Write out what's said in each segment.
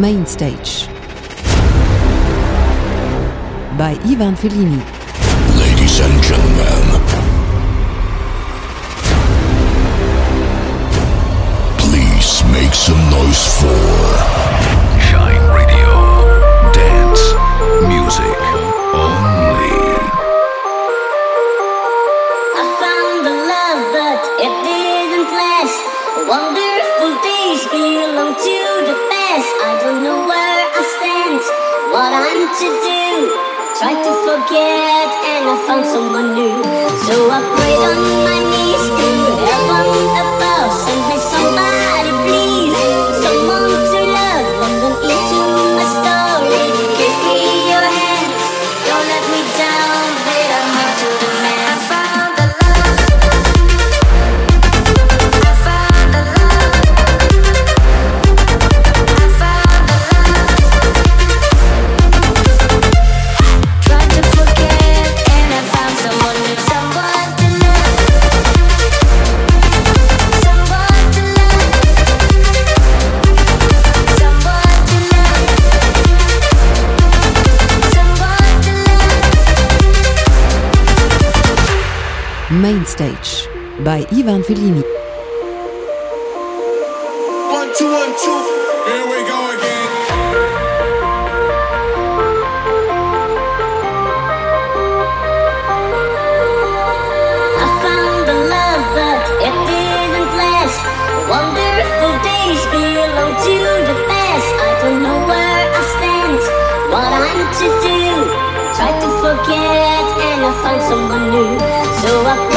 Main Stage by Ivan Fellini. Ladies and gentlemen, please make some noise for. to do. Tried to forget and I found someone new. So I prayed on my knees to heaven above, send me somebody. Stage by Ivan Fellini. One, two, one, two. Here we go again. I found the love, but it didn't last. Wonderful days belong to the past. I don't know where I stand, what I'm to do. Try to forget, and I find someone new. So I.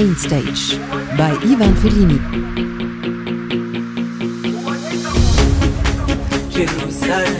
Main Stage by Ivan Fellini. Jerusalema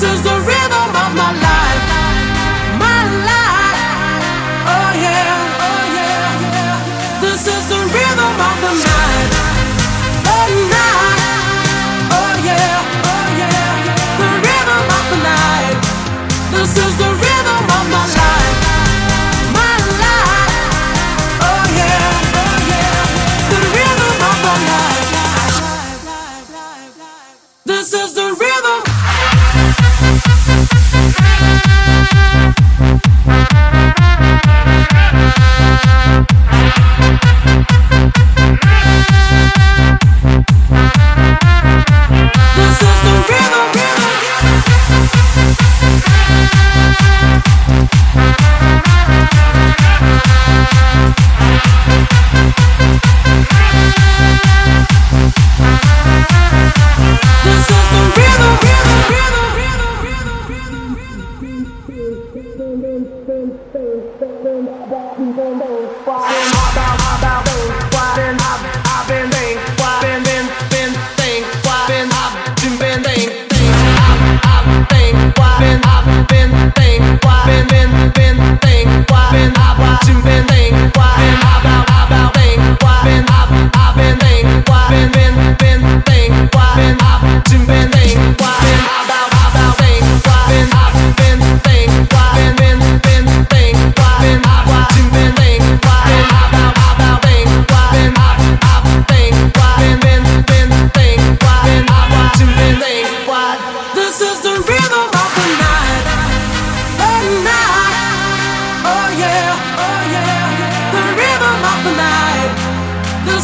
says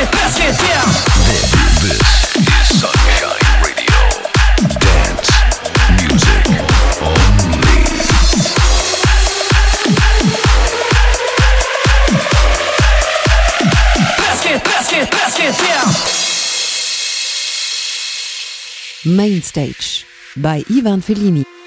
let's get down. This, is Sunshine Radio. Dance, music, only. Let's get, down. Main Stage by Ivan Fellini.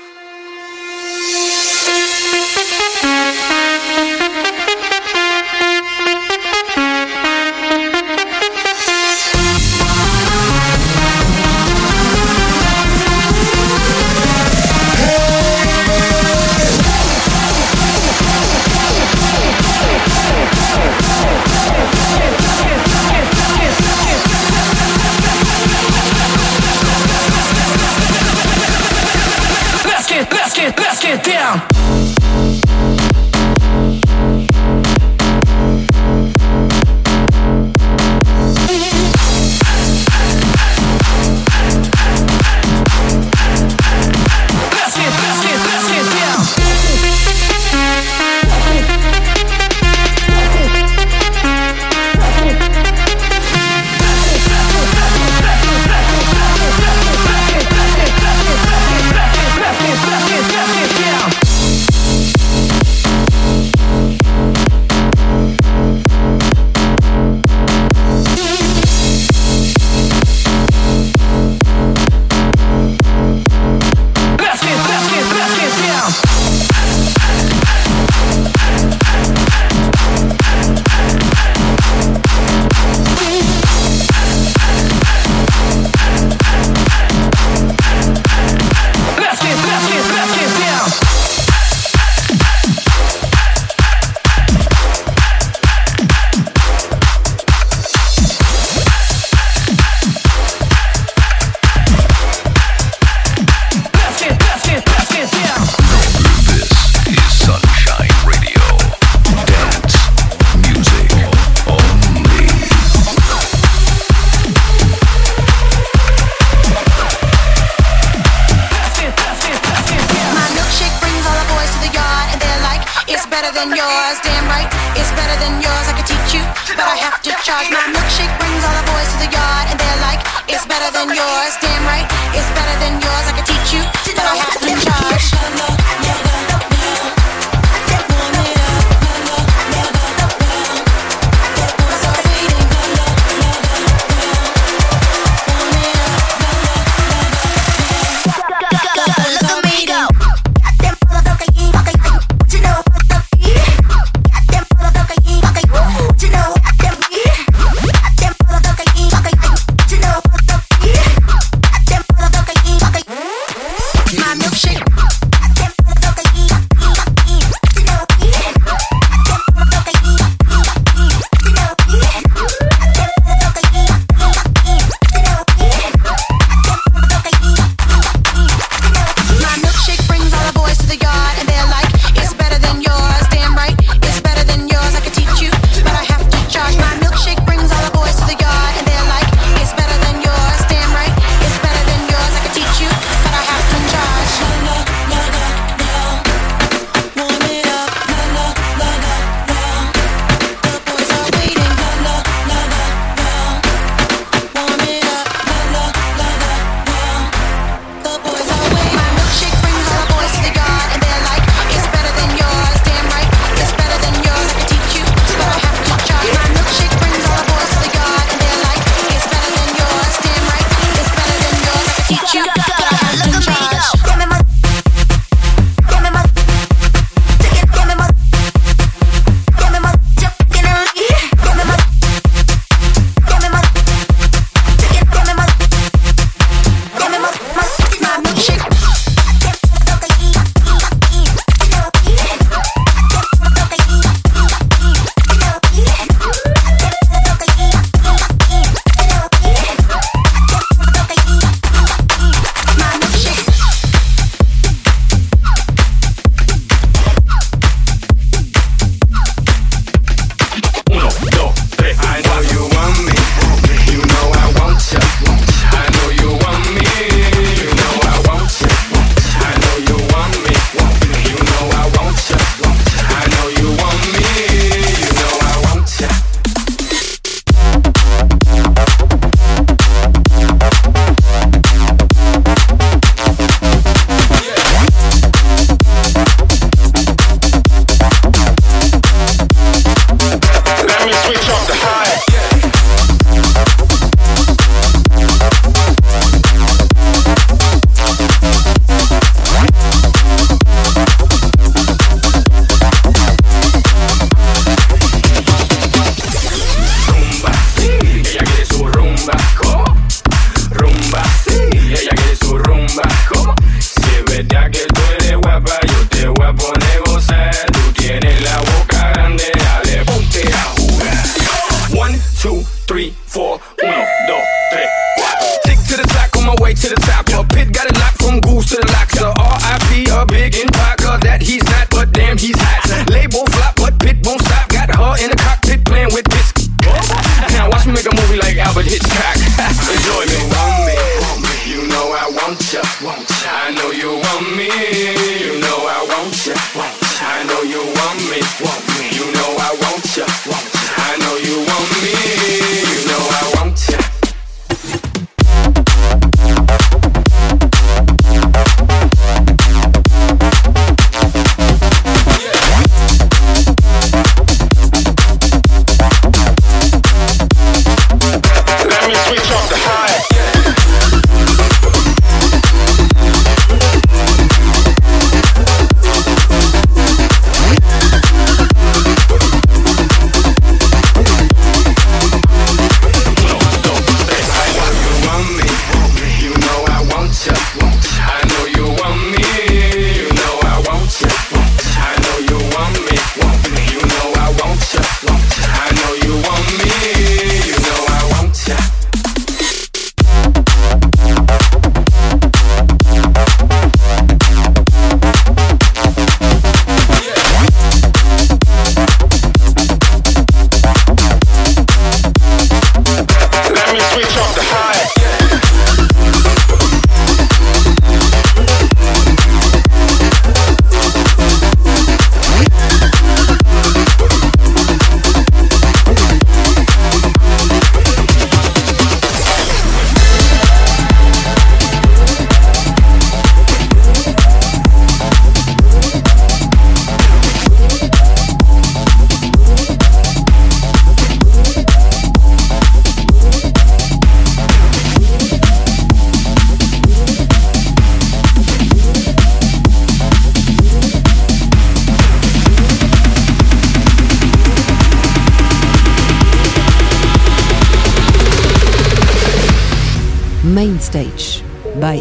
ponerte guapa, yo te voy a poner gozar. Tú tienes la boca grande, dale, ponte a jugar. One, two, three.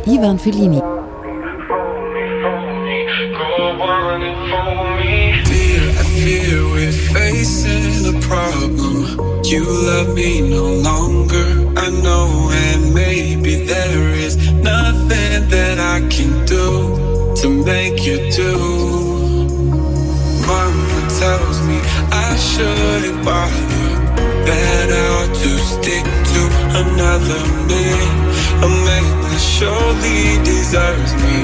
Ivan Fellini. You love me no longer, I know, and maybe there is nothing that I can do to make you do. Mama tells me I shouldn't bother, that I ought to stick to another man surely deserves me.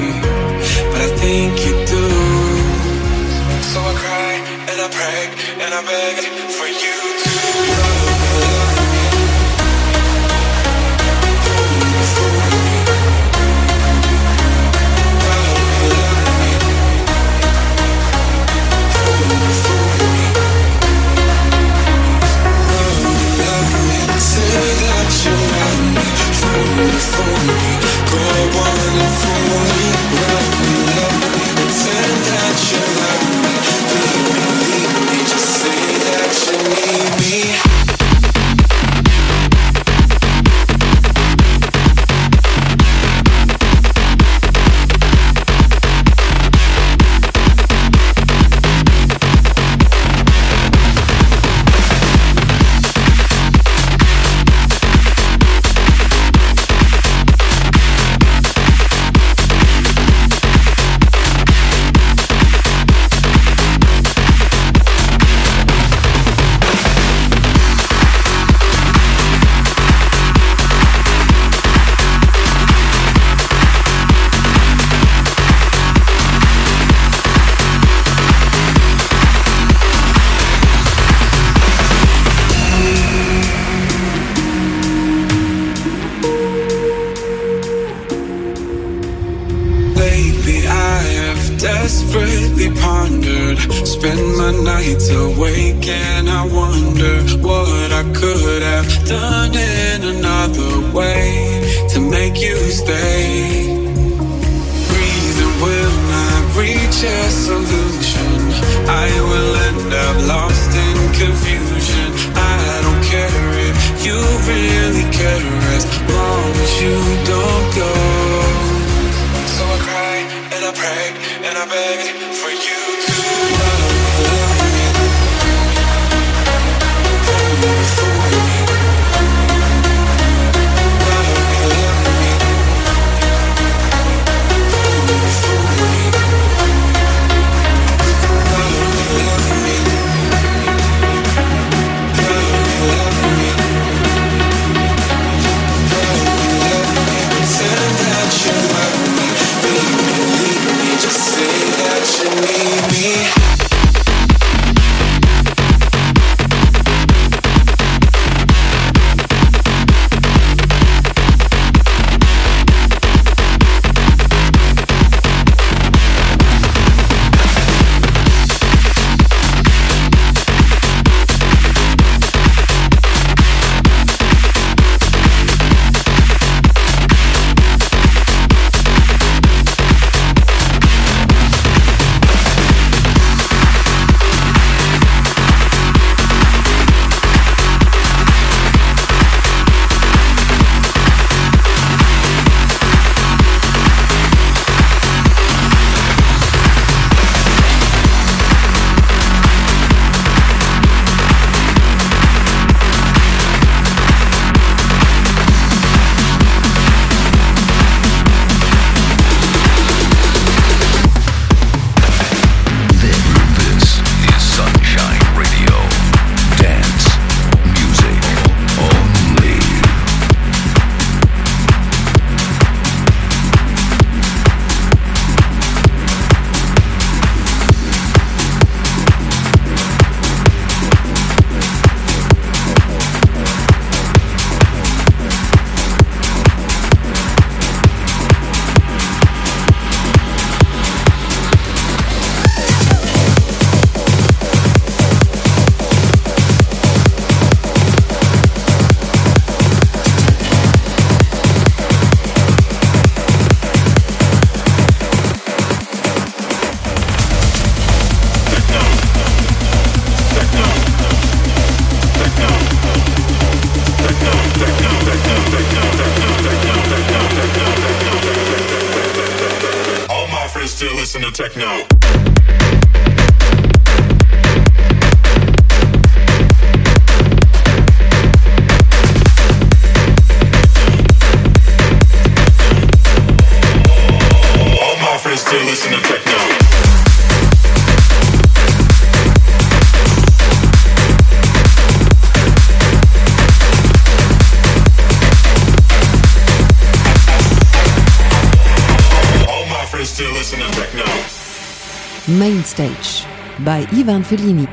Main Stage by Ivan Fellini.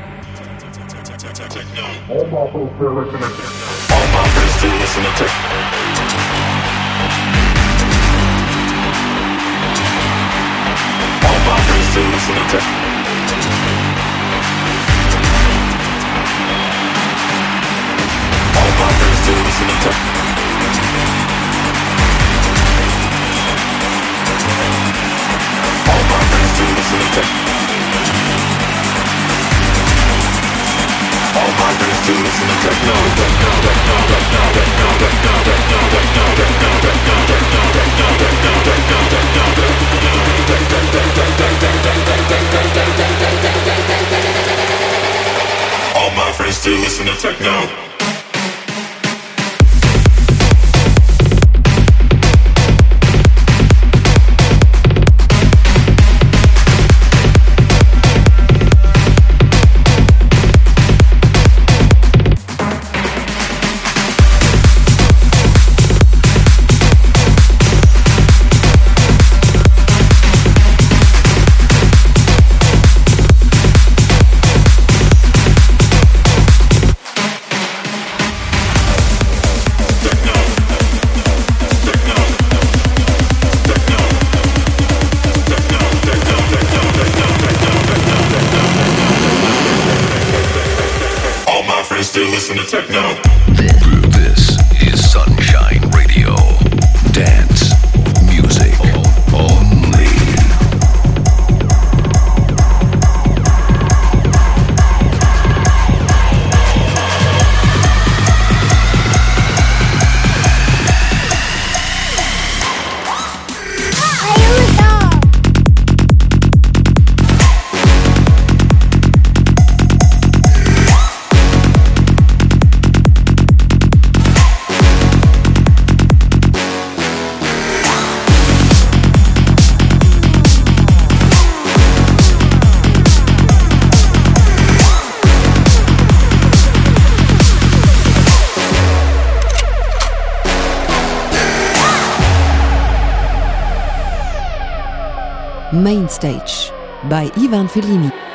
All my friends to. All my friends to. All my friends to. All my friends still listen to techno. bei Ivan Fellini.